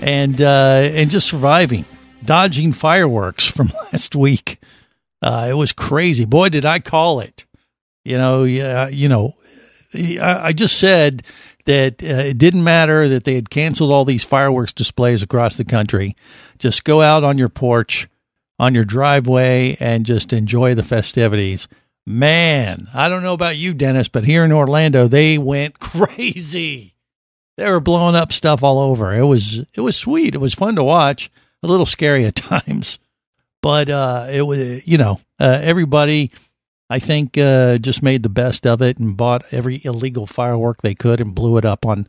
and, uh, and just surviving, dodging fireworks from last week. Uh, it was crazy. Boy, did I call it. You know, yeah, you know, I, I just said that uh, it didn't matter that they had canceled all these fireworks displays across the country. Just go out on your porch, on your driveway, and just enjoy the festivities. Man, I don't know about you, Dennis, but here in Orlando, they went crazy. They were blowing up stuff all over. It was it was sweet. It was fun to watch. A little scary at times, but uh, it was you know uh, everybody. I think uh, just made the best of it and bought every illegal firework they could and blew it up on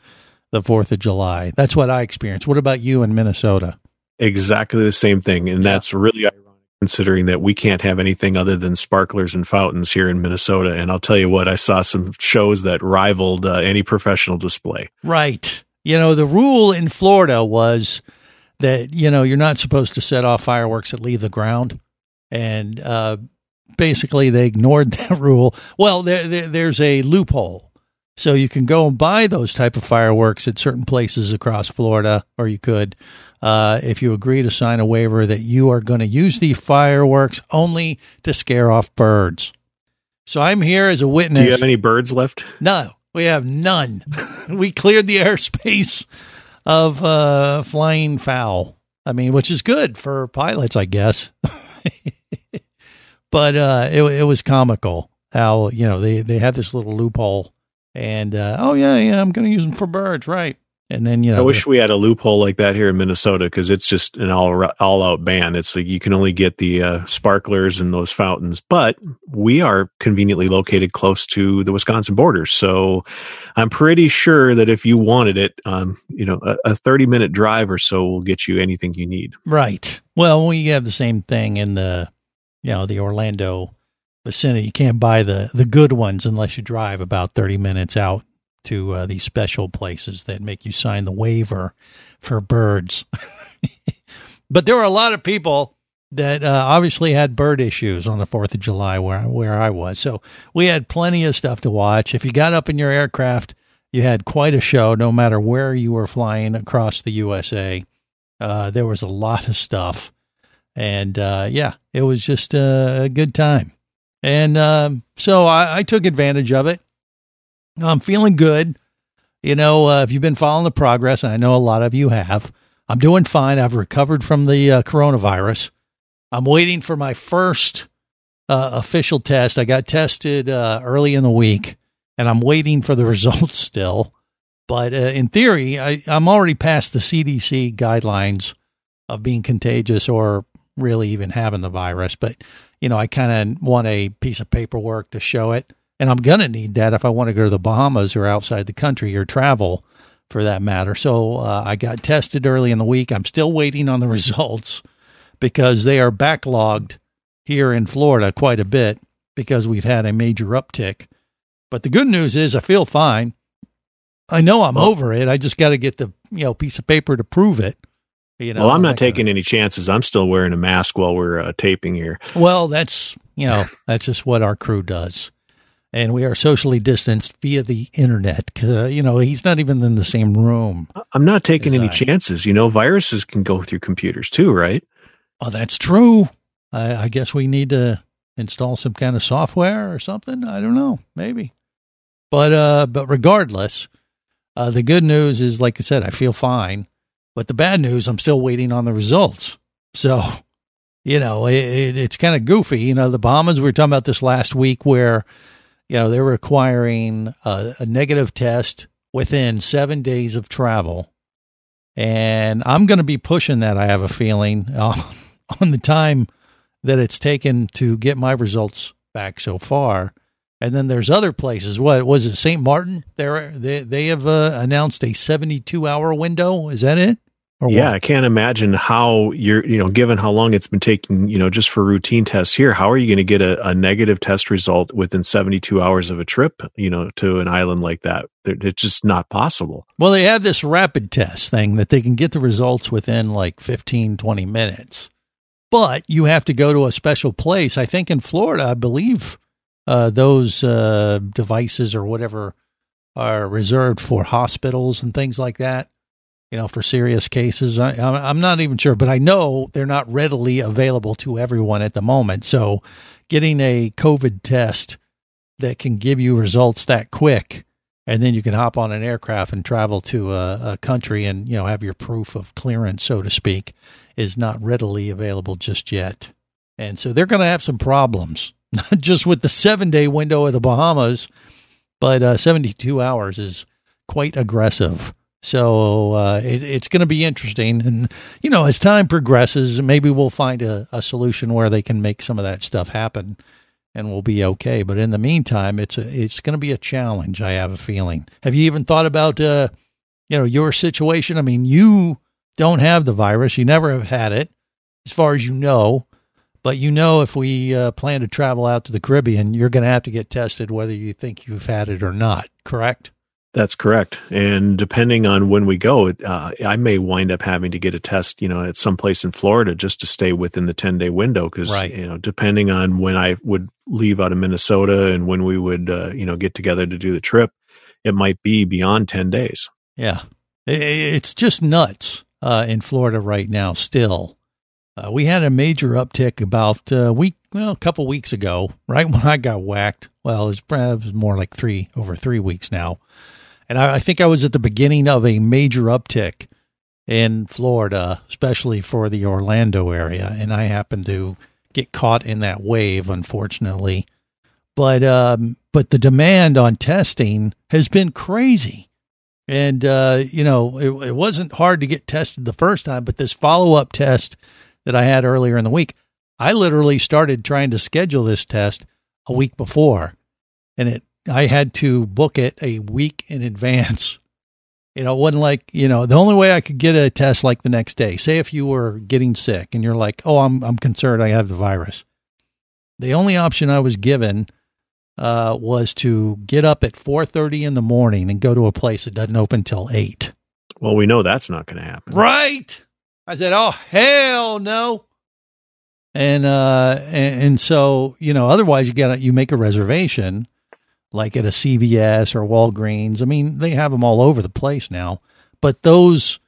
the Fourth of July. That's what I experienced. What about you in Minnesota? exactly the same thing and that's really ironic considering that we can't have anything other than sparklers and fountains here in minnesota and i'll tell you what i saw some shows that rivaled uh, any professional display Right. You know, the rule in Florida was that, you know, you're not supposed to set off fireworks that leave the ground. And uh, basically, they ignored that rule. Well, there, there, there's a loophole. So you can go and buy those type of fireworks at certain places across Florida, or you could, uh, if you agree to sign a waiver that you are going to use the fireworks only to scare off birds. So I'm here as a witness. do you have any birds left No, we have none. we cleared the airspace of uh, flying fowl. I mean, which is good for pilots, I guess. but uh, it it was comical how you know they they had this little loophole, and uh, oh yeah yeah I'm going to use them for birds, right? And then you know i wish we had a loophole like that here in minnesota because it's just an all all out ban it's like you can only get the uh, sparklers and those fountains but we are conveniently located close to the wisconsin border so i'm pretty sure that if you wanted it um, you know a, a 30 minute drive or so will get you anything you need Right. Well, we have the same thing in the, you know, the Orlando vicinity. You can't buy the the good ones unless you drive about thirty minutes out to uh, these special places that make you sign the waiver for birds. but there were a lot of people that uh, obviously had bird issues on the Fourth of July where where I was. So we had plenty of stuff to watch. If you got up in your aircraft, you had quite a show. No matter where you were flying across the USA, uh, there was a lot of stuff, and uh, yeah, it was just a, a good time. And um, so I, I took advantage of it. I'm feeling good. You know, uh, if you've been following the progress, and I know a lot of you have, I'm doing fine. I've recovered from the uh, coronavirus. I'm waiting for my first uh, official test. I got tested uh, early in the week, and I'm waiting for the results still. But uh, in theory, I, I'm already past the CDC guidelines of being contagious or really even having the virus. But, you know, I kind of want a piece of paperwork to show it. And I'm going to need that if I want to go to the Bahamas or outside the country or travel for that matter. So uh, I got tested early in the week. I'm still waiting on the results because they are backlogged here in Florida quite a bit because we've had a major uptick. But the good news is I feel fine. I know I'm over it. I just got to get the you know piece of paper to prove it. You know, well, I'm not taking any chances. I'm still wearing a mask while we're uh, taping here. Well, that's you know that's just what our crew does, and we are socially distanced via the internet. Uh, you know, he's not even in the same room. I'm not taking any I- chances. You know, viruses can go through computers too, right? Oh, that's true. I, I guess we need to install some kind of software or something. I don't know, maybe. But uh, but regardless, uh, the good news is, like I said, I feel fine. But the bad news, I'm still waiting on the results. So, you know, it, it, it's kind of goofy. You know, the Bahamas. We were talking about this last week, where you know they're requiring a, a negative test within seven days of travel, and I'm going to be pushing that. I have a feeling on, on the time that it's taken to get my results back so far. And then there's other places. What was it? St. Martin. They're, they they have uh, announced a 72 hour window. Is that it? Or yeah, what? I can't imagine how you're, you know, given how long it's been taking, you know, just for routine tests here, how are you going to get a, a negative test result within 72 hours of a trip, you know, to an island like that? It's just not possible. Well, they have this rapid test thing that they can get the results within like 15, 20 minutes. But you have to go to a special place. I think in Florida, I believe uh, those uh, devices or whatever are reserved for hospitals and things like that, you know, for serious cases. I, I'm not even sure, but I know they're not readily available to everyone at the moment. So getting a COVID test that can give you results that quick and then you can hop on an aircraft and travel to a, a country and you know have your proof of clearance, so to speak, is not readily available just yet. And so they're going to have some problems, not just with the seven day window of the Bahamas, but uh, 72 hours is quite aggressive. So uh, it, it's going to be interesting. And, you know, as time progresses, maybe we'll find a, a solution where they can make some of that stuff happen and we'll be okay. But in the meantime, it's it's going to be a challenge. I have a feeling. Have you even thought about, uh, you know, your situation? I mean, you don't have the virus. You never have had it, as far as you know. But you know, if we uh, plan to travel out to the Caribbean, you're going to have to get tested, whether you think you've had it or not. Correct? That's correct. And depending on when we go, uh, I may wind up having to get a test, you know, at some place in Florida just to stay within the 10 day window. Cause, Right. you know, depending on when I would leave out of Minnesota and when we would, uh, you know, get together to do the trip, it might be beyond 10 days. Yeah, it's just nuts uh, in Florida right now. Still, uh, we had a major uptick about a week, well, a couple weeks ago, right when I got whacked. Well, it's perhaps more like three over three weeks now, and I, I think I was at the beginning of a major uptick in Florida, especially for the Orlando area, and I happened to get caught in that wave, unfortunately. But um, but the demand on testing has been crazy. And, uh, you know, it, it wasn't hard to get tested the first time, but this follow up test that I had earlier in the week, I literally started trying to schedule this test a week before. And it, I had to book it a week in advance. You know, it wasn't like, you know, the only way I could get a test like the next day, say if you were getting sick and you're like, oh, I'm, I'm concerned I have the virus. The only option I was given uh, was to get up at 4.30 in the morning and go to a place that doesn't open till 8 Well, we know that's not going to happen. right i said oh hell no. And uh and, and so you know otherwise you gotta you make a reservation like at a cvs or walgreens. I mean they have them all over the place now. But those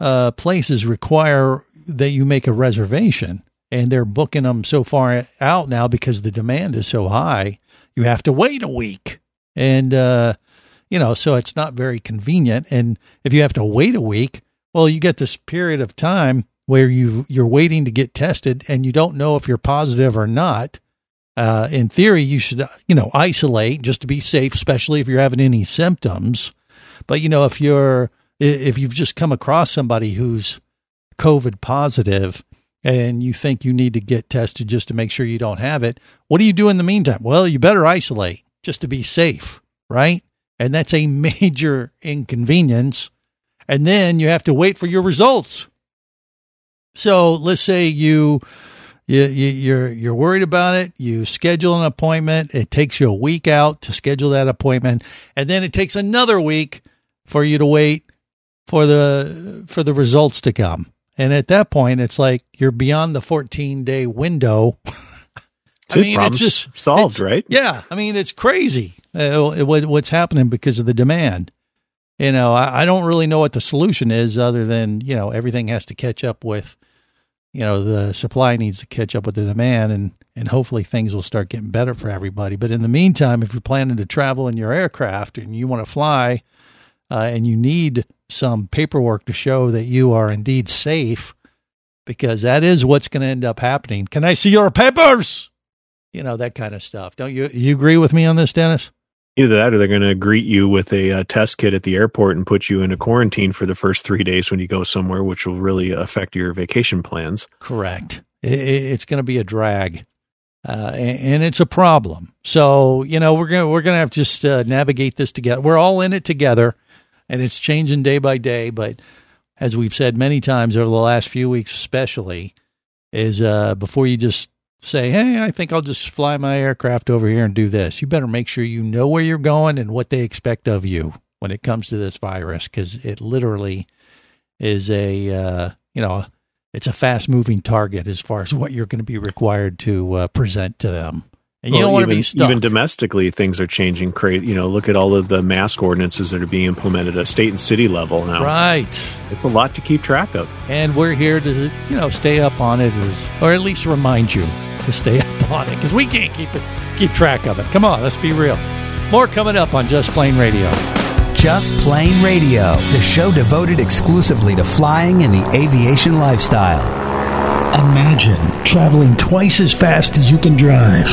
uh places require that you make a reservation and they're booking them so far out now because the demand is so high you have to wait a week. And uh you know so it's not very convenient. And if you have to wait a week well you get this period of time where you you're waiting to get tested and you don't know if you're positive or not. Uh in theory you should you know isolate just to be safe especially if you're having any symptoms. But you know if you're if you've just come across somebody who's covid positive and you think you need to get tested just to make sure you don't have it what do you do in the meantime? Well you better isolate just to be safe right? And that's a major inconvenience and then you have to wait for your results. So let's say you you, you you're you're worried about it. You schedule an appointment. It takes you a week out to schedule that appointment. And then it takes another week for you to wait for the for the results to come. And at that point it's like you're beyond the 14 day window. I mean, it's just solved, it's- right? Yeah, I mean, it's crazy uh, what, what's happening because of the demand. You know, I, I don't really know what the solution is, other than you know everything has to catch up with, you know, the supply needs to catch up with the demand, and and hopefully things will start getting better for everybody. But in the meantime, if you're planning to travel in your aircraft and you want to fly, uh, and you need some paperwork to show that you are indeed safe, because that is what's going to end up happening. Can I see your papers? you know that kind of stuff. Don't you? You agree with me on this, Dennis? Either that or they're going to greet you with a uh, test kit at the airport and put you in a quarantine for the first three days when you go somewhere, which will really affect your vacation plans. Correct. it's going to be a drag. Uh, and, it's a problem. So you know we're gonna we're gonna have to just uh, navigate this together. We're all in it together, and it's changing day by day. But as we've said many times over the last few weeks, especially, is uh, before you just say, "Hey, I think I'll just fly my aircraft over here and do this." You better make sure you know where you're going and what they expect of you when it comes to this virus, because it literally is a uh, you know it's a fast moving target as far as what you're going to be required to uh, present to them. And you well, don't want even, to be stuck. Even domestically, things are changing. Crazy, you know, look at all of the mask ordinances that are being implemented at state and city level now. Right, it's a lot to keep track of. And we're here to, you know, stay up on it, as, or at least remind you to stay up on it, because we can't keep it, keep track of it. Come on, let's be real. More coming up on Just Plane Radio. Just Plane Radio, the show devoted exclusively to flying and the aviation lifestyle. Imagine traveling twice as fast as you can drive.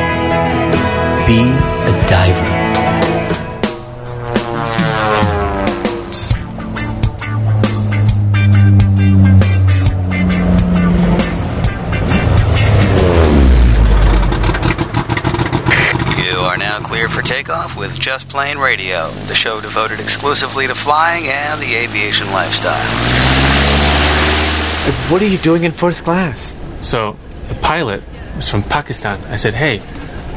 Be a diver. You are now clear for takeoff with Just Plane Radio, the show devoted exclusively to flying and the aviation lifestyle. What are you doing in first class? So, the pilot was from Pakistan. I said, hey,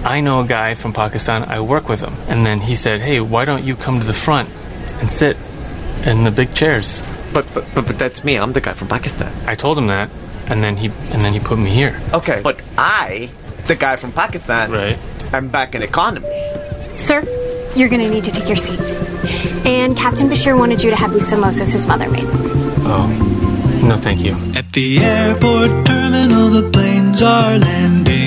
I know a guy from Pakistan. I work with him. And then he said, hey, why don't you come to the front and sit in the big chairs? But, but, but, but that's me. I'm the guy from Pakistan. I told him that, and then he and then he put me here. Okay, but I, the guy from Pakistan, right? I'm back in economy. Sir, you're gonna need to take your seat. And Captain Bashir wanted you to have these samosas his mother made. Oh, no, thank you. At the airport terminal, the planes are landing.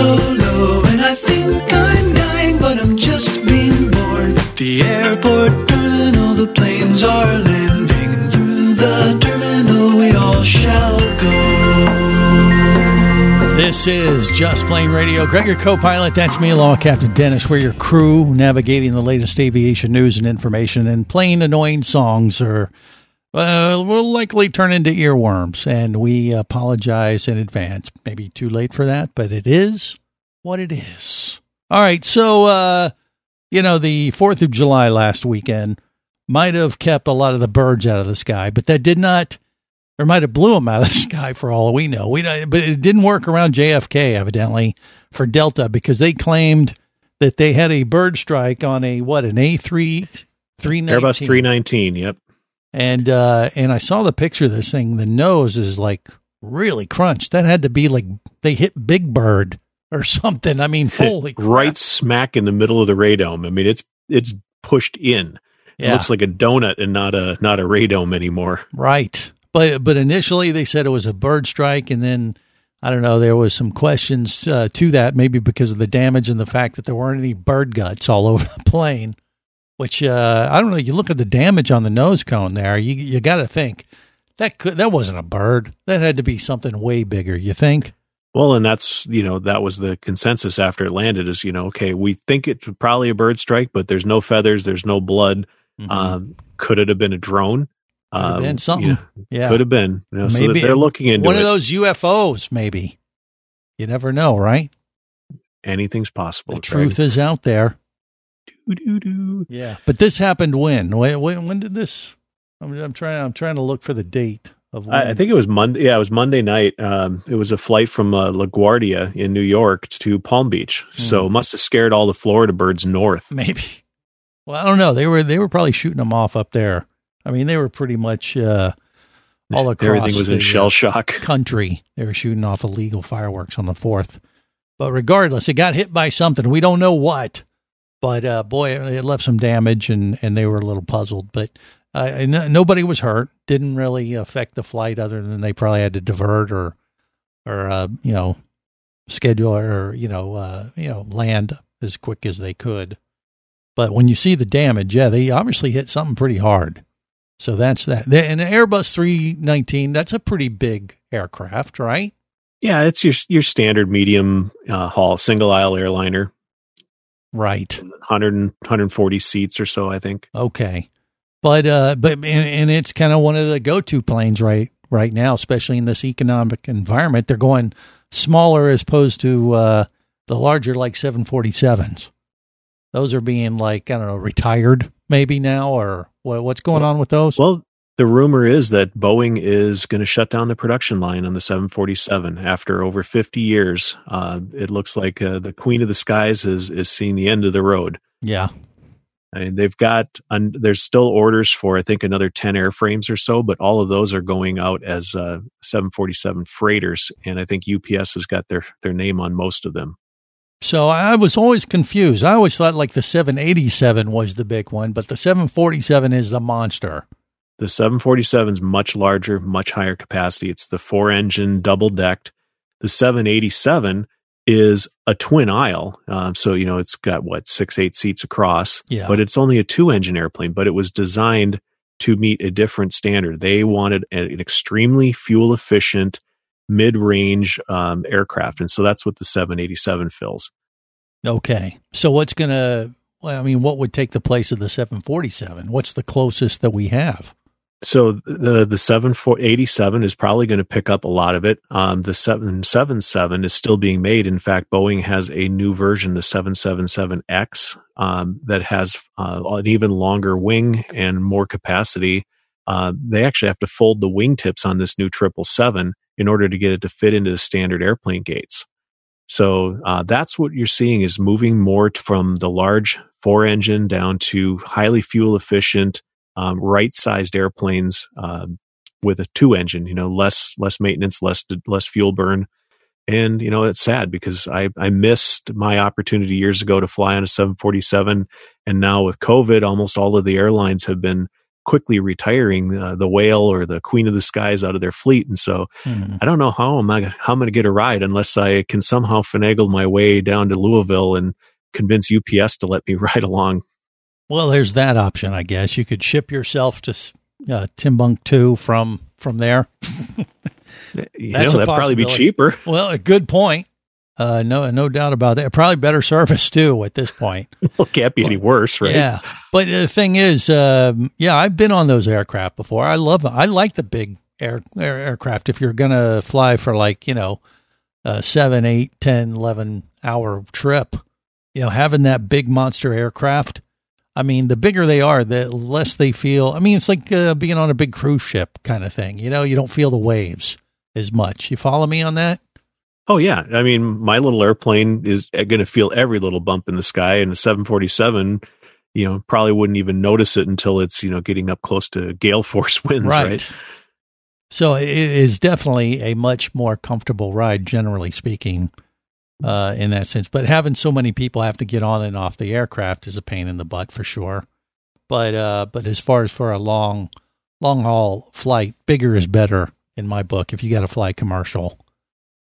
So low. And I think I'm dying, but I'm just being born. The airport terminal, the planes are landing. And through the terminal, we all shall go. This is Just Plane Radio. Greg, your co pilot. That's me, along Captain Dennis. We're your crew navigating the latest aviation news and information, and playing annoying songs or uh, will likely turn into earworms. And we apologize in advance. Maybe too late for that, but it is what it is. All right. So, uh, you know, the 4th of July last weekend might have kept a lot of the birds out of the sky, but that did not or might have blew them out of the sky for all we know. We but it didn't work around JFK evidently for Delta because they claimed that they had a bird strike on a what an A three three Airbus three nineteen. Yep. And uh, and I saw the picture of this thing. The nose is like really crunched. That had to be like they hit Big Bird or something. I mean, holy crap. right smack in the middle of the radome. I mean, it's it's pushed in. It Yeah. looks like a donut and not a not a radome anymore. Right. But but initially they said it was a bird strike, and then I don't know. There was some questions uh, to that, maybe because of the damage and the fact that there weren't any bird guts all over the plane. Which uh, I don't know. You look at the damage on the nose cone there. You you got to think that could that wasn't a bird. That had to be something way bigger. You think? Well, and that's you know that was the consensus after it landed is you know okay we think it's probably a bird strike, but there's no feathers, there's no blood. Um, could it have been a drone? Mm-hmm. Could have Um, been something. you know, yeah, could have been. You know, so they're looking into one it. of those UFOs. Maybe you never know, right? Anything's possible. The truth is out there. Doo-doo-doo. Yeah, but this happened when? When, when, when did this? I'm, I'm trying. I'm trying to look for the date of. When. I, I think it was Monday. Yeah, it was Monday night. Um, it was a flight from uh, LaGuardia in New York to Palm Beach. So it must have scared all the Florida birds north. maybe. Well, I don't know. They were they were probably shooting them off up there. I mean, they were pretty much uh, all across. Everything was in the, shell uh, shock. country. They were shooting off illegal fireworks on the fourth. But regardless, it got hit by something. We don't know what. But uh, boy, it left some damage, and and they were a little puzzled. But uh, and nobody was hurt. Didn't really affect the flight, other than they probably had to divert or or uh, you know schedule or you know uh, you know land as quick as they could. But when you see the damage, yeah, they obviously hit something pretty hard. So that's that. And an Airbus 319, that's a pretty big aircraft, right? Yeah, it's your your standard medium uh, haul single aisle airliner, Right. 100 140 seats or so, I think. Okay. But uh but and, and it's kind of one of the go-to planes right right now, especially in this economic environment. They're going smaller as opposed to uh the larger like 747s. Those are being like I don't know, retired maybe now or what what's going on with those? Well, the rumor is that Boeing is going to shut down the production line on the 747 after over 50 years. Uh, it looks like uh, the Queen of the Skies is is seeing the end of the road. yeah. I mean, they've got un, there's still orders for I think another 10 airframes or so, but all of those are going out as uh, 747 freighters, and I think UPS has got their their name on most of them. So I was always confused. I always thought like the 787 was the big one, but the 747 is the monster. The 747 is much larger, much higher capacity. It's the four engine, double decked. The 787 is a twin aisle. Um, so, you know, it's got what, six, eight seats across. Yeah. But it's only a two engine airplane, but it was designed to meet a different standard. They wanted an extremely fuel efficient, mid range um, aircraft. And so that's what the 787 fills. Okay. So what's going to, I mean, what would take the place of the 747? What's the closest that we have? So the the seven four eighty seven is probably going to pick up a lot of it. Um, the seven seven seven is still being made. In fact, Boeing has a new version, the seven seven seven X, um, that has uh, an even longer wing and more capacity. Uh, they actually have to fold the wingtips on this new triple seven in order to get it to fit into the standard airplane gates. So uh, that's what you're seeing is moving more from the large four engine down to highly fuel efficient um, right sized airplanes um, with a two engine, you know, less less maintenance, less less fuel burn. And you know, it's sad because I I missed my opportunity years ago to fly on a 747, and now with COVID, almost all of the airlines have been quickly retiring uh, the whale or the queen of the skies out of their fleet, and so Hmm. I don't know how am I how I'm going to get a ride unless I can somehow finagle my way down to Louisville and convince UPS to let me ride along. Well, there's that option, I guess. You could ship yourself to uh, Timbuktu from from there. You That's know, that'd probably be cheaper. Well, a good point. Uh, no, no doubt about that. Probably better service too at this point. Well, can't be any worse, right? Yeah, but the thing is, um, yeah, I've been on those aircraft before. I love them. I like the big air, air aircraft. If you're gonna fly for like you know, a seven, eight, ten, eleven hour trip, you know, having that big monster aircraft. I mean, the bigger they are, the less they feel. I mean, it's like uh, being on a big cruise ship kind of thing. You know, you don't feel the waves as much. You follow me on that? Oh yeah, I mean, my little airplane is going to feel every little bump in the sky, and a 747, you know, probably wouldn't even notice it until it's you know getting up close to gale force winds, right? So it is definitely a much more comfortable ride, generally speaking, uh, in that sense. But having so many people have to get on and off the aircraft is a pain in the butt for sure. But uh, but as far as for a long long haul flight, bigger is better in my book. If you got to fly commercial,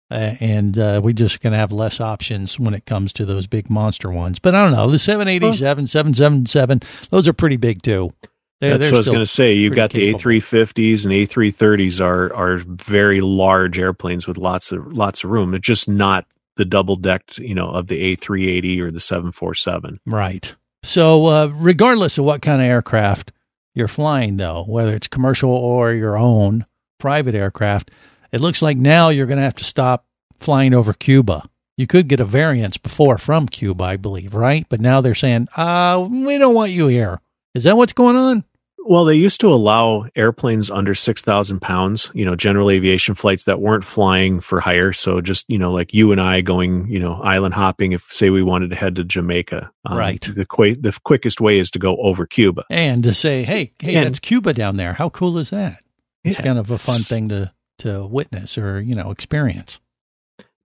uh, and uh, we just going to have less options when it comes to those big monster ones. But I don't know the 787, 777, those are pretty big too. They're, That's they're what I was going to say. You've pretty got the capable. A350s and A330s are are very large airplanes with lots of lots of room. It's just not the double decked, you know, of the A380 or the 747. Right. So, uh, regardless of what kind of aircraft you're flying, though, whether it's commercial or your own private aircraft, it looks like now you're going to have to stop flying over Cuba. You could get a variance before from Cuba, I believe, right? But now they're saying, uh, we don't want you here. Is that what's going on? Well, they used to allow airplanes under 6,000 pounds, you know, general aviation flights that weren't flying for hire. So just, you know, like you and I going, you know, island hopping, if say we wanted to head to Jamaica. Um, Right. The, qu- the quickest way is to go over Cuba. And to say, hey, hey, And- that's Cuba down there. How cool is that? It's Yeah. kind of a fun thing to, to witness or, you know, experience.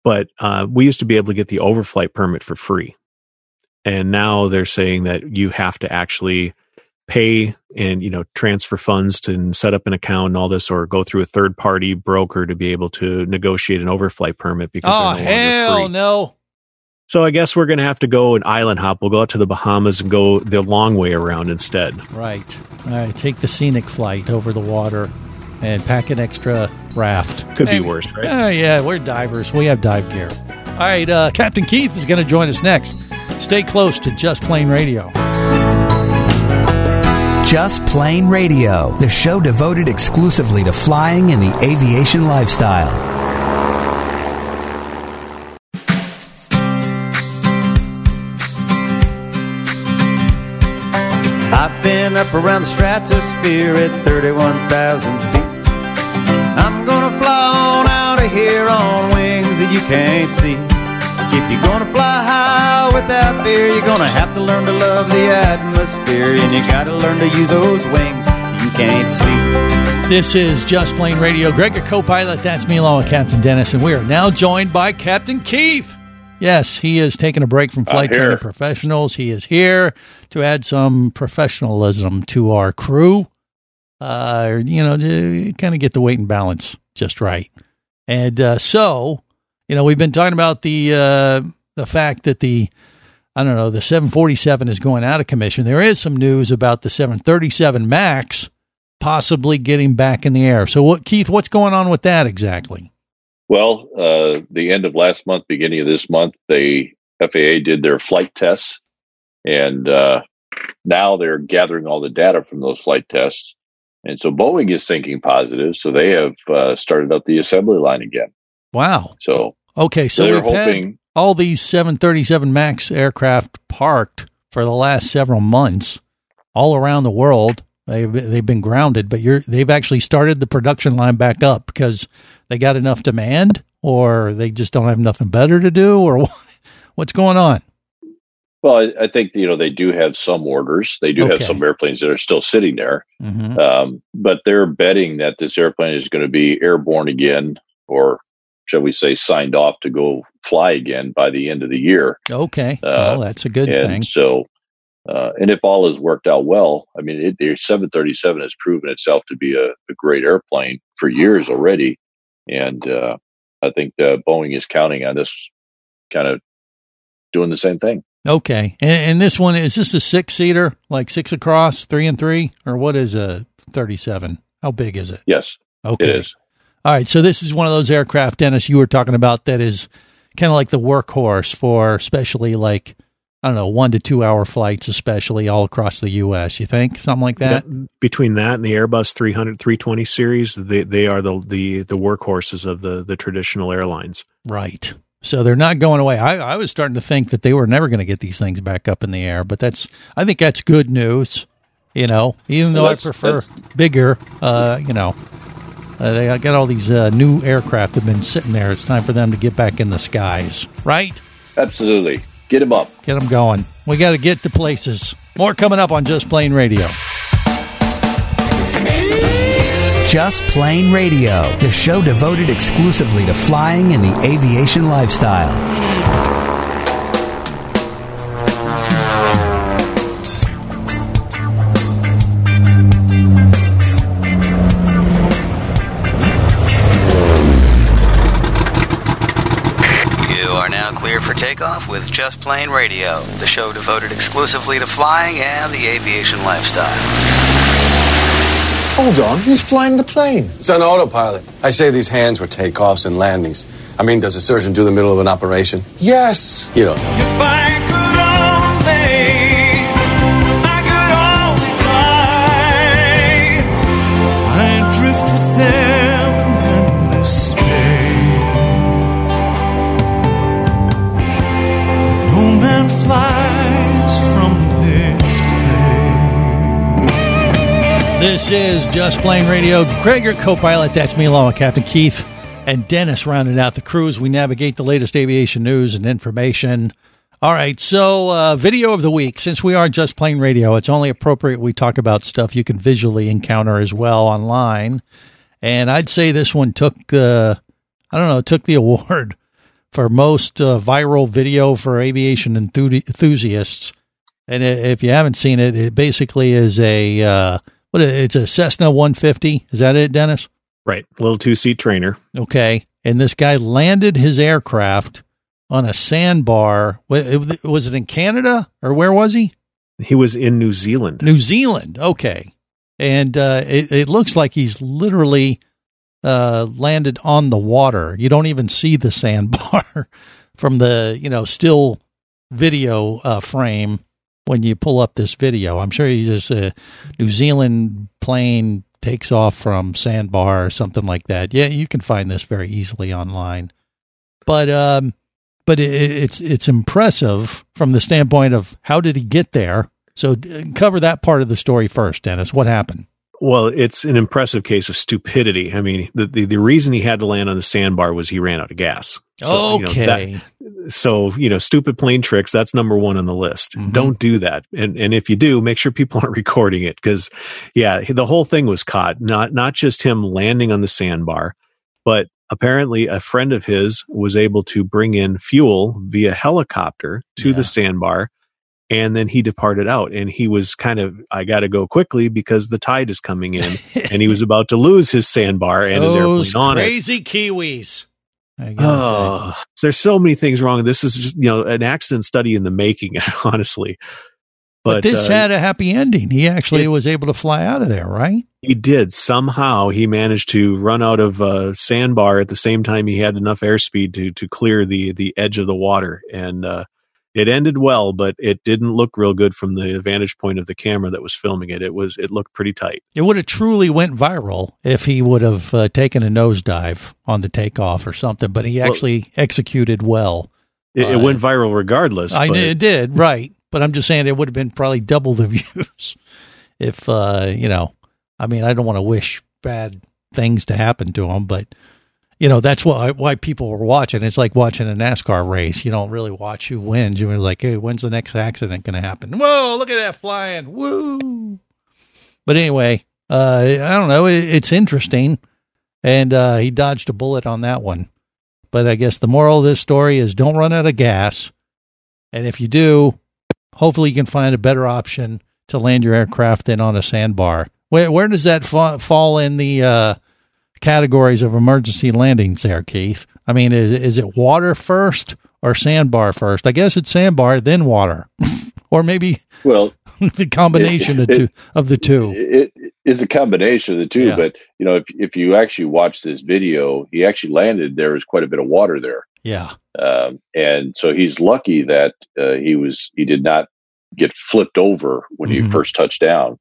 But uh, we used to be able to get the overflight permit for free. And now they're saying that you have to actually pay and you know transfer funds to and set up an account and all this or go through a third party broker to be able to negotiate an overflight permit because Oh, no hell no. So I guess we're going to have to go an island hop. We'll go out to the Bahamas and go the long way around instead. Right. Right. Take the scenic flight over the water and pack an extra raft. Could be worse, right? Oh, yeah. We're divers. We have dive gear. All right. Uh, Captain Keith is going to join us next. Stay close to Just Plane Radio. Just Plane Radio, the show devoted exclusively to flying and the aviation lifestyle. I've been up around the stratosphere at 31,000 feet. I'm gonna fly on out of here on wings that you can't see. If you're gonna fly high without fear, you're gonna have to learn to love the atmosphere, and you gotta learn to use those wings you can't see. This is Just Plane Radio. Greg, your co pilot. That's me, along with Captain Dennis. And we are now joined by Captain Keith. Yes, he is taking a break from flight training professionals. He is here to add some professionalism to our crew. Uh, you know, kind of get the weight and balance just right. And uh, so, you know, we've been talking about the uh, the fact that the I don't know the 747 is going out of commission. There is some news about the 737 Max possibly getting back in the air. So, what, Keith? What's going on with that exactly? Well, uh, the end of last month, beginning of this month, they FAA did their flight tests, and uh, now they're gathering all the data from those flight tests. And so Boeing is thinking positive, so they have uh, started up the assembly line again. Wow. So Okay, so they're we've hoping. had all these 737 Max aircraft parked for the last several months all around the world. They've they've been grounded, but you're they've actually started the production line back up because they got enough demand, or they just don't have nothing better to do, or what- what's going on? Well, I, I think you know they do have some orders. They do Okay. have some airplanes that are still sitting there, Mhm. um, but they're betting that this airplane is going to be airborne again, or shall we say, signed off to go fly again by the end of the year. Okay, Uh, well that's a good thing. So, uh, and if all has worked out well, I mean, it, the 737 has proven itself to be a, a great airplane for years already, and uh, I think uh, Boeing is counting on this kind of doing the same thing. Okay, and, and this one is this a six seater, like six across, three and three, or what is a 37? How big is it? Yes, Okay. it is. All right, so this is one of those aircraft, Dennis, you were talking about that is kind of like the workhorse for especially like I don't know one to two hour flights, especially all across the U.S. You think something like that? Between that and the Airbus 300, 320 series, they, they are the, the, the workhorses of the, the traditional airlines. Right. So they're not going away. I, I was starting to think that they were never going to get these things back up in the air, but that's I think that's good news. You know, even though Well, I prefer bigger, uh, you know, uh, they got all these uh, new aircraft that have been sitting there. It's time for them to get back in the skies, right? Absolutely. Get them up. Get them going. We got to get to places. More coming up on Just Plane Radio. Just Plane Radio, the show devoted exclusively to flying and the aviation lifestyle. Just Plane Radio, the show devoted exclusively to flying and the aviation lifestyle. Hold on, he's flying the plane? It's on autopilot. I say these hands were takeoffs and landings. I mean, does a surgeon do the middle of an operation? Yes. You don't. This is Just Plane Radio. Greg, your co-pilot. That's me, along with Captain Keith and Dennis, rounding out the cruise. We navigate the latest aviation news and information. All right, so uh, video of the week. Since we are Just Plane Radio, it's only appropriate we talk about stuff you can visually encounter as well online. And I'd say this one took, uh, I don't know, took the award for most uh, viral video for aviation enthu- enthusiasts. And if you haven't seen it, it basically is a uh, what? It's a Cessna 150. Is that it, Dennis? Right, little two seat trainer. Okay, and this guy landed his aircraft on a sandbar. Was it in Canada or where was he? He was in New Zealand. New Zealand. Okay, and uh, it, it looks like he's literally uh, landed on the water. You don't even see the sandbar from the you know still video uh, frame when you pull up this video. I'm sure he just a New Zealand plane takes off from sandbar or something like that. Yeah, you can find this very easily online. But um, but it, it's it's impressive from the standpoint of how did he get there. So uh, cover that part of the story first, Dennis. What happened? Well, it's an impressive case of stupidity. I mean, the, the, the reason he had to land on the sandbar was he ran out of gas. you know, Okay. that- so, you know, stupid plane tricks, that's number one on the list. Mm-hmm. Don't do that. And, and if you do, make sure people aren't recording it. Cause yeah, the whole thing was caught. Not, not just him landing on the sandbar, but apparently a friend of his was able to bring in fuel via helicopter to the sandbar. And then he departed out and he was kind of, I got to go quickly because the tide is coming in and he was about to lose his sandbar and his Those airplane on it. crazy Kiwis. I gotta Oh, there's so many things wrong. This is just, you know, an accident study in the making, honestly. But, this uh, had a happy ending. He actually was able to fly out of there, right? he did somehow he managed to run out of uh, sandbar at the same time he had enough airspeed to to clear the the edge of the water and uh, it ended well but it didn't look real good from the vantage point of the camera that was filming it it was it looked pretty tight It would have truly went viral if he would have uh, taken a nosedive on the takeoff or something. But he Well- actually executed well. it, it Uh, went viral regardless I but- it did right, but I'm just saying it would have been probably double the views if uh, you know. I mean, I don't want to wish bad things to happen to him, but you know that's why why people were watching. It's like watching a NASCAR race. You don't really watch who wins. You're like, hey, when's the next accident going to happen? Whoa, look at that flying! Woo! But anyway, uh, I don't know. It, it's interesting, and uh, he dodged a bullet on that one. But I guess the moral of this story is don't run out of gas. And if you do, hopefully you can find a better option to land your aircraft than on a sandbar. Where, where does that fa- fall in the uh, categories of emergency landings there, Keith? I mean, is, is it water first or sandbar first? I guess it's sandbar, then water. or maybe Well, the combination of, it- two, of the two. it, it's a combination of the two. Yeah. But you know, if if you actually watch this video, he actually landed. There was quite a bit of water there, Yeah. um, and so he's lucky that uh, he was he did not get flipped over when Mhm. he first touched down.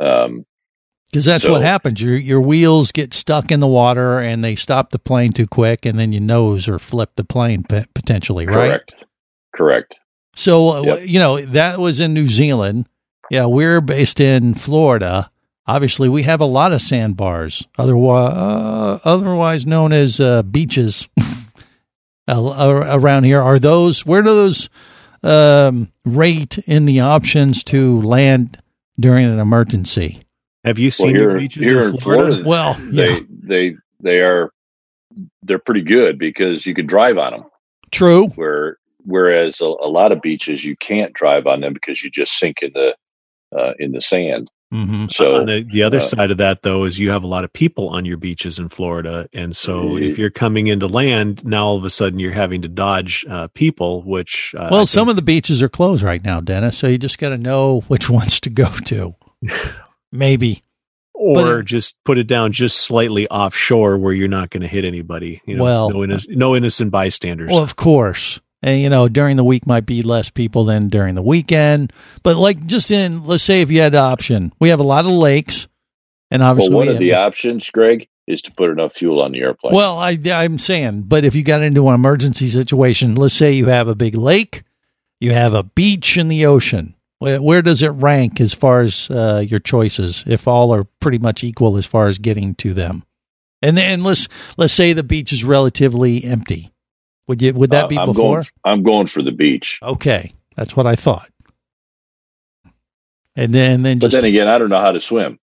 Um, Because that's So- what happens. Your your wheels get stuck in the water and they stop the plane too quick, and then you nose or flip the plane p- potentially, right? correct, correct. So uh, Yep. you know that was in New Zealand. Yeah, we're based in Florida. Obviously, we have a lot of sandbars, otherwise uh, otherwise known as uh, beaches around here. Are those where do those um, rate in the options to land during an emergency? Have you Well, seen here, your beaches here in in florida, Florida, Well, they they they are they're pretty good because you can drive on them. True. Where whereas a, a lot of beaches you can't drive on them because you just sink in the uh, in the sand. Mm-hmm. So on the, the other uh, side of that though is you have a lot of people on your beaches in Florida, and so if you're coming into land, now all of a sudden you're having to dodge uh, people, which uh, well, I some of the beaches are closed right now, Dennis. So you just got to know which ones to go to. Maybe. or But- just put it down just slightly offshore where you're not going to hit anybody. You know, Well- no, inno- no innocent bystanders. Well, of course. And you know, during the week might be less people than during the weekend. But like just in let's say if you had the option. We have a lot of lakes and well, obviously one of the options, Greg, is to put enough fuel on the airplane. Well, I, I'm saying, but if you got into an emergency situation, let's say you have a big lake, you have a beach in the ocean. Where, does it rank as far as uh, your choices? If all are pretty much equal as far as getting to them, and then let's let's say the beach is relatively empty. Would you would that Uh, be I'm before? Going, I'm going for the beach. Okay, that's what I thought. And then, then But just then again, I don't know how to swim.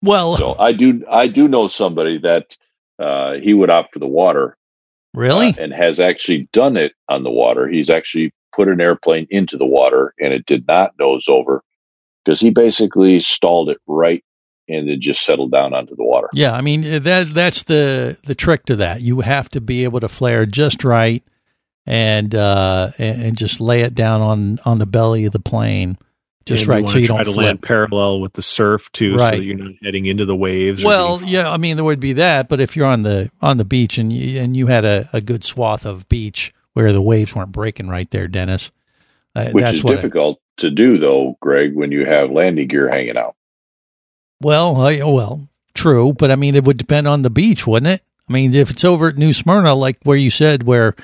well, So I do I do know somebody that uh, he would opt for the water really, uh, and has actually done it on the water. He's actually put an airplane into the water and it did not nose over because he basically stalled it right and then just settled down onto the water. yeah. I mean uh, that that's the the trick to that. You have to be able to flare just right, and uh, and, and just lay it down on on the belly of the plane, just And right, wanna so you try don't to flip. land parallel with the surf too, so Right. that you're not heading into the waves. Well, getting- yeah, I mean there would be that, but if you're on the on the beach and you, and you had a, a good swath of beach where the waves weren't breaking right there, Dennis, uh, Which is difficult to do though, Greg, when you have landing gear hanging out. well, I, well, true, but I mean it would depend on the beach, wouldn't it? I mean, if it's over at New Smyrna, like where you said, where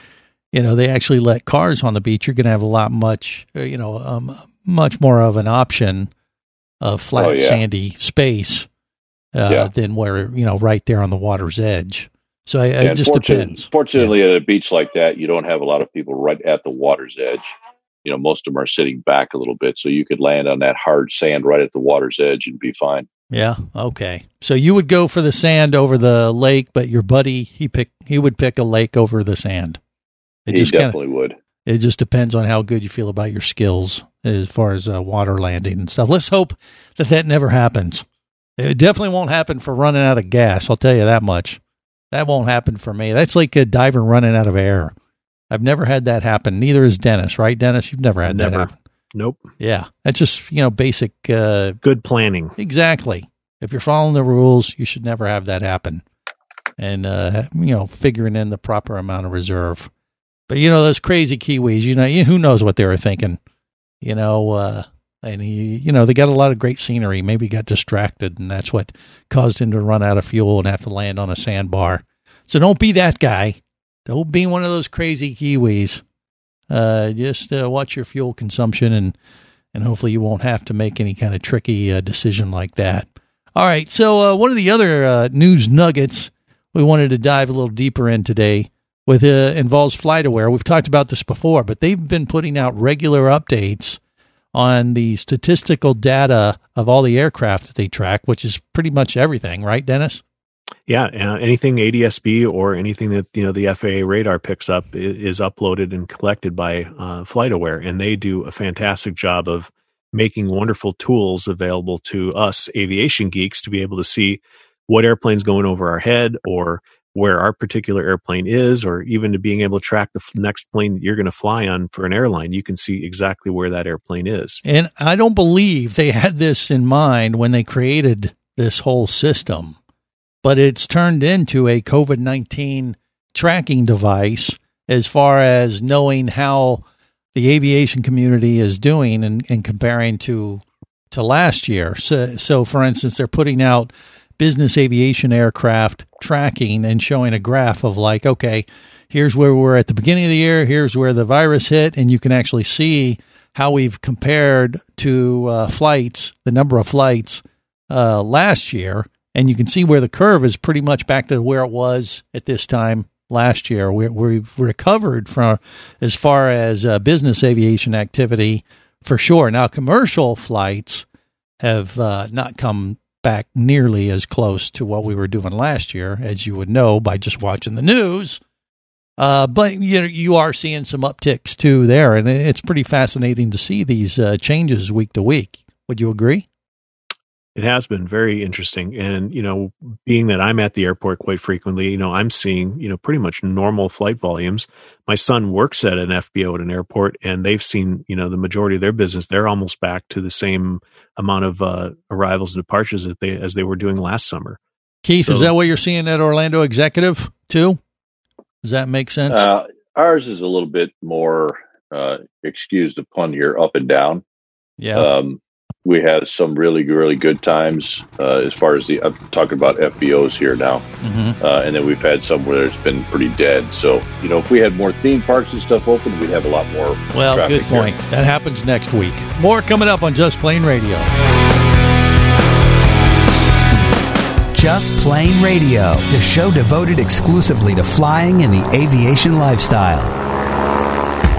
you know they actually let cars on the beach, you're going to have a lot much, uh, you know, um, much more of an option of flat Oh, yeah. sandy space uh, Yeah. than where you know right there on the water's edge. So I, it And just depends. Fortunately, at a beach like that, you don't have a lot of people right at the water's edge. You know, most of them are sitting back a little bit, so you could land on that hard sand right at the water's edge and be fine. Yeah. Okay. So you would go for the sand over the lake, but your buddy he pick he would pick a lake over the sand. It he just kinda- definitely would. it just depends on how good you feel about your skills as far as uh, water landing and stuff. Let's hope that that never happens. It definitely won't happen for running out of gas. I'll tell you that much. That won't happen for me. That's like a diver running out of air. I've never had that happen. Neither is Dennis, right, Dennis? You've never had that Never. happen. Nope. Yeah, that's just you know basic. Uh, Good planning. Exactly. If you're following the rules, you should never have that happen. And uh, you know, figuring in the proper amount of reserve. But you know, those crazy Kiwis, you know, you- who knows what they were thinking? You know, uh, and he, you know, they got a lot of great scenery. Maybe got distracted, and that's what caused him to run out of fuel and have to land on a sandbar. So don't be that guy. Don't be one of those crazy Kiwis. Uh, just uh, watch your fuel consumption, and and hopefully you won't have to make any kind of tricky uh, decision like that. All right. So uh, one of the other uh, news nuggets we wanted to dive a little deeper in today with uh, involves FlightAware. We've talked about this before, but they've been putting out regular updates on the statistical data of all the aircraft that they track, which is pretty much everything, right, Dennis? Yeah, uh, anything ADSB or anything that you know the FAA radar picks up i- is uploaded and collected by uh, FlightAware, and they do a fantastic job of making wonderful tools available to us aviation geeks to be able to see what airplane's going over our head or where our particular airplane is, or even to being able to track the next plane that you're going to fly on for an airline. You can see exactly where that airplane is. And I don't believe they had this in mind when they created this whole system, but it's turned into a COVID 19 tracking device as far as knowing how the aviation community is doing and, and comparing to to last year. So, so, for instance, they're putting out business aviation aircraft tracking and showing a graph of like, okay, here's where we're at the beginning of the year, here's where the virus hit, and you can actually see how we've compared to uh, flights, the number of flights uh, last year, and you can see where the curve is pretty much back to where it was at this time last year. we we've recovered from as far as uh, business aviation activity for sure. Now, commercial flights have uh, not come nearly as close to what we were doing last year, as you would know by just watching the news. Uh, but you know, you are seeing some upticks too there, and it's pretty fascinating to see these uh, changes week to week. Would you agree? It has been very interesting. And, you know, being that I'm at the airport quite frequently, you know, I'm seeing, you know, pretty much normal flight volumes. My son works at an FBO at an airport and they've seen, you know, the majority of their business, they're almost back to the same amount of uh, arrivals and departures that they, as they were doing last summer. Keith, so, is that what you're seeing at Orlando Executive too? Does that make sense? Uh, ours is a little bit more, uh, excuse the pun here, up and down. Yeah. Um, we had some really really good times uh, as far as the I'm talking about FBOs here now, mm-hmm. uh, and then we've had some where it's been pretty dead. So you know, if we had more theme parks and stuff open, we'd have a lot more. Well, good point. Here. That happens next week. More coming up on Just Plane Radio. Just Plane Radio, the show devoted exclusively to flying and the aviation lifestyle.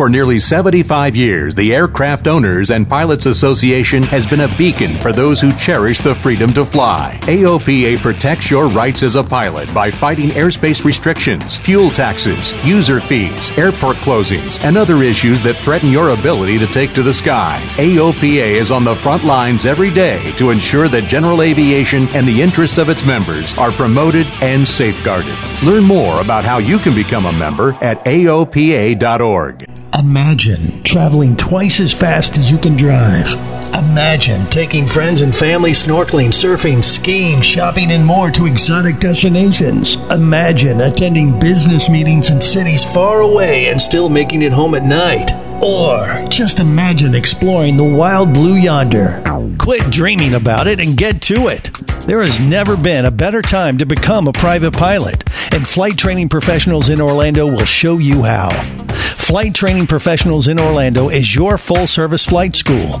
For nearly 75 years, the Aircraft Owners and Pilots Association has been a beacon for those who cherish the freedom to fly. AOPA protects your rights as a pilot by fighting airspace restrictions, fuel taxes, user fees, airport closings, and other issues that threaten your ability to take to the sky. AOPA is on the front lines every day to ensure that general aviation and the interests of its members are promoted and safeguarded. Learn more about how you can become a member at AOPA.org. Imagine traveling twice as fast as you can drive. Imagine taking friends and family snorkeling, surfing, skiing, shopping, and more to exotic destinations. Imagine attending business meetings in cities far away and still making it home at night. Or just imagine exploring the wild blue yonder. Quit dreaming about it and get to it. There has never been a better time to become a private pilot, and flight training professionals in Orlando will show you how. Flight Training Professionals in Orlando is your full service flight school.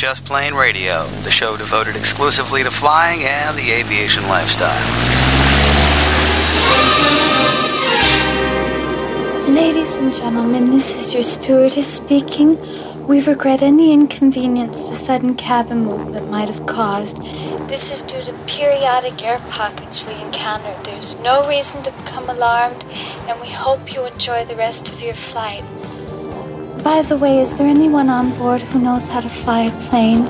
Just Plane Radio, the show devoted exclusively to flying and the aviation lifestyle. Ladies and gentlemen, this is your stewardess speaking. We regret any inconvenience the sudden cabin movement might have caused. This is due to periodic air pockets we encounter. There's no reason to become alarmed, and we hope you enjoy the rest of your flight. By the way, is there anyone on board who knows how to fly a plane?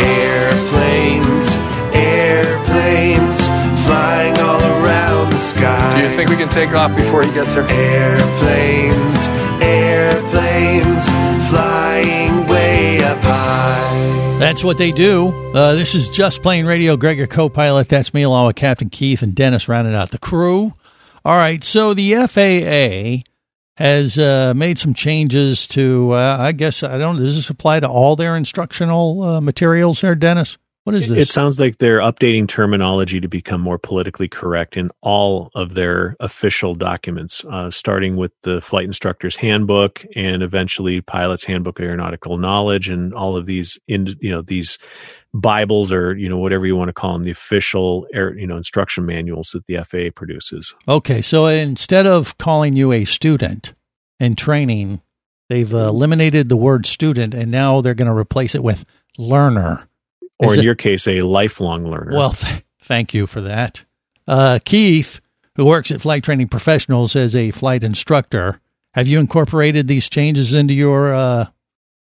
Airplanes, airplanes, flying all around the sky. Do you think we can take off before he gets here? Airplanes, airplanes, flying way up high. That's what they do. Uh, this is Just Plane Radio. Greg, your co pilot. That's me, along with Captain Keith and Dennis, rounding out the crew. All right. So the FAA has uh, made some changes to, uh, I guess, I don't does this apply to all their instructional uh, materials there, Dennis? What is this? It sounds like they're updating terminology to become more politically correct in all of their official documents, uh, starting with the flight instructor's handbook and eventually pilot's handbook of aeronautical knowledge and all of these, in, you know, these Bibles or you know whatever you want to call them, the official air, you know instruction manuals that the FAA produces. Okay, so instead of calling you a student in training, they've uh, eliminated the word student, and now they're going to replace it with learner, or Is in it, your case, a lifelong learner. Well, th- thank you for that, uh, Keith, who works at Flight Training Professionals as a flight instructor Have you incorporated these changes into your, uh,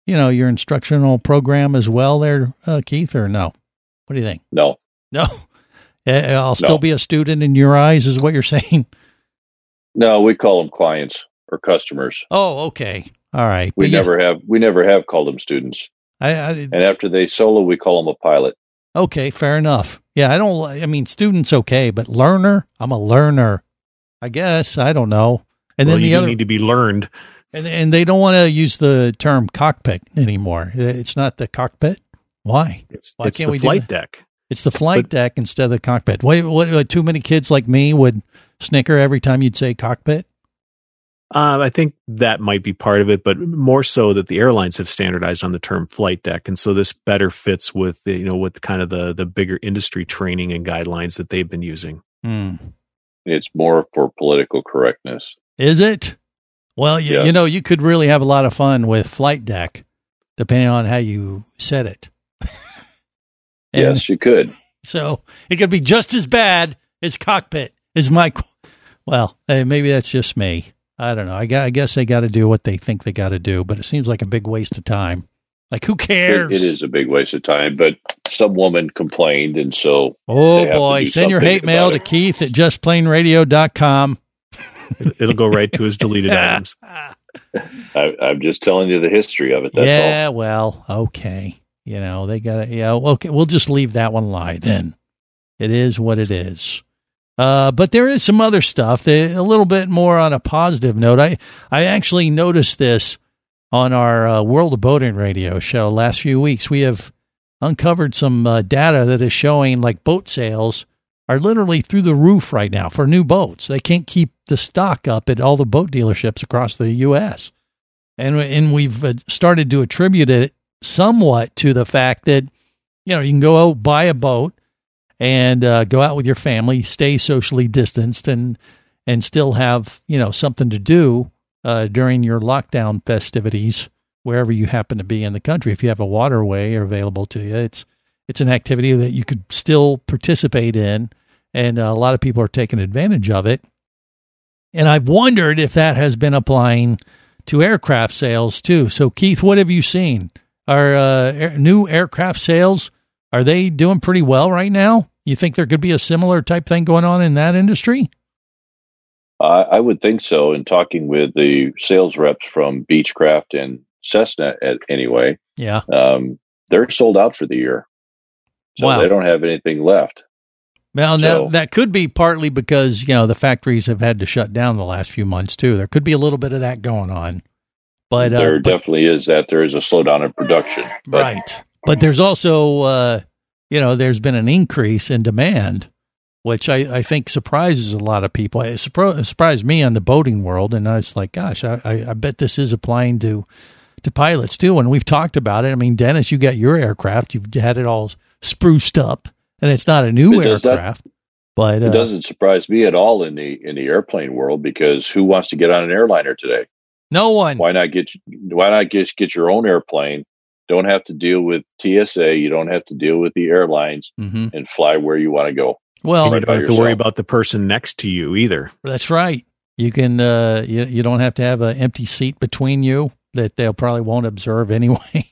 you know, your instructional program as well, there, uh, Keith, or no? What do you think? No, No, Eh, I'll still No. be a student in your eyes, is what you're saying. no, we call them clients or customers. Oh, okay, all right. We But yeah, never have we never have called them students. I, I, And after they solo, we call them a pilot. Okay, fair enough. Yeah, I don't. I mean, students okay, but learner, I'm a learner. I guess I don't know. And well, then you the do other, need to be learned. And and they don't want to use the term cockpit anymore. It's not the cockpit. Why? It's, Why it's can't the we flight that? deck. It's the flight deck instead of the cockpit. Why? What, what? Too many kids like me would snicker every time you'd say cockpit. Uh, I think that might be part of it, but more so that the airlines have standardized on the term flight deck, and so this better fits with the, you know with kind of the the bigger industry training and guidelines that they've been using. Hmm. It's more for political correctness. Is it? Well, you, you know, you could really have a lot of fun with flight deck, depending on how you set it. Yes, you could. So it could be just as bad as cockpit. Is my well, hey, maybe that's just me. I don't know. I, I guess they got to do what they think they got to do, but it seems like a big waste of time. Like who cares? It, it is a big waste of time, but some woman complained, and so Oh they have to boy, send your hate mail about to. Keith at justplaneradio.com. It'll go right to his deleted items. I, I'm just telling you the history of it. That's yeah, well, okay. You know, they got to, yeah, okay. We'll just leave that one lie then. It is what it is. Uh, but there is some other stuff that a little bit more on a positive note. I, I actually noticed this on our uh, World of Boating radio show last few weeks. We have uncovered some uh, data that is showing like boat sales are literally through the roof right now for new boats. They can't keep the stock up at all the boat dealerships across the U.S. And and we've uh, started to attribute it somewhat to the fact that you know you can go out buy a boat and uh, go out with your family, stay socially distanced, and and still have you know something to do uh, during your lockdown festivities wherever you happen to be in the country. If you have a waterway available to you, it's it's an activity that you could still participate in, and uh, a lot of people are taking advantage of it. And I've wondered if that has been applying to aircraft sales too. So, Keith, what have you seen? Are uh, air, new aircraft sales are they doing pretty well right now? You think there could be a similar type thing going on in that industry? I, I would think so. In talking with the sales reps from Beechcraft and Cessna, at, anyway, Yeah. um, they're sold out for the year, so Wow. they don't have anything left. Well, So- now that could be partly because you know the factories have had to shut down the last few months too. There could be a little bit of that going on, but there uh, but- definitely is that. There is a slowdown in production. But right. But there's also, uh, you know, there's been an increase in demand, which I, I think surprises a lot of people. It surprised me on the boating world, and I was like, gosh, I, I, I bet this is applying to to pilots too. And we've talked about it. I mean, Dennis, you got your aircraft, you've had it all spruced up, and it's not a new It does not- aircraft, but it uh, doesn't surprise me at all in the in the airplane world because who wants to get on an airliner today? no one. Why not get why not just get your own airplane? Don't have to deal with TSA. You don't have to deal with the airlines Mhm. and fly where you want to go. Well, Right you don't by have to worry about the person next to you either. That's right. You can uh you, you don't have to have an empty seat between you that they'll probably won't observe anyway.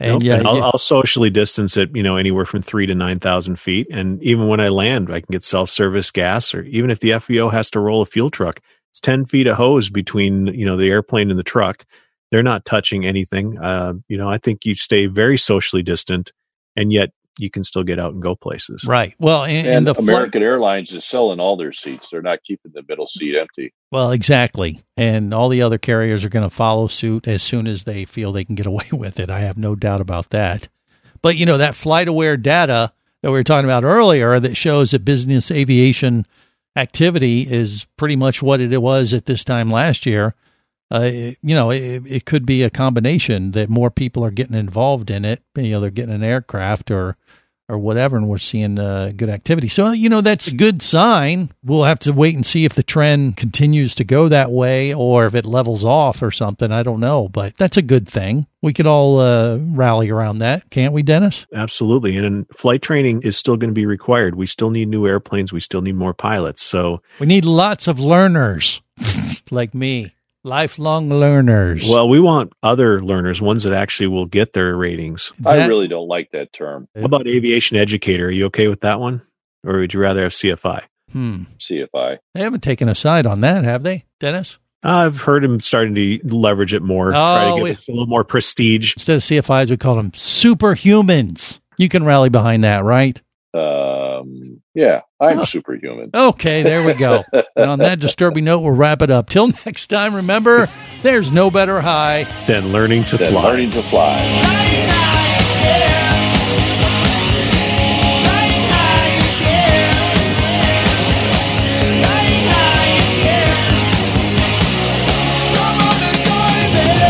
And Nope. yeah, And I'll, you- I'll socially distance it, you know, anywhere from three to nine thousand feet. And even when I land, I can get self-service gas, or even if the FBO has to roll a fuel truck, it's ten feet of hose between you know the airplane and the truck. They're not touching anything. Uh, you know, I think you stay very socially distant, and yet you can still get out and go places. right. Well, and, And, and the flight, American Airlines is selling all their seats. They're not keeping the middle seat empty. well, exactly. And all the other carriers are going to follow suit as soon as they feel they can get away with it. I have no doubt about that. But you know that FlightAware data that we were talking about earlier that shows that business aviation activity is pretty much what it was at this time last year. Uh, it- you know, it, it could be a combination that more people are getting involved in it. You know, they're getting an aircraft or or whatever, and we're seeing uh, good activity. So, you know, that's a good sign. We'll have to wait and see if the trend continues to go that way or if it levels off or something. I don't know, but that's a good thing. We could all uh, rally around that, can't we, Dennis? Absolutely. And flight training is still going to be required. We still need new airplanes. We still need more pilots. So We need lots of learners like me. Lifelong learners. Well, we want other learners, ones that actually will get their ratings. I really don't like that term. How about aviation educator? Are you okay with that one? Or would you rather have CFI? Hmm. CFI. They haven't taken a side on that, have they, Dennis? I've heard him starting to leverage it more, try Oh, to we- give a little more prestige. Instead of CFIs, we call them superhumans. You can rally behind that, right? Um, yeah, I'm superhuman. Okay, there we go. and on that disturbing note, we'll wrap it up. Till next time, remember, there's no better high than learning to Than fly. learning to fly.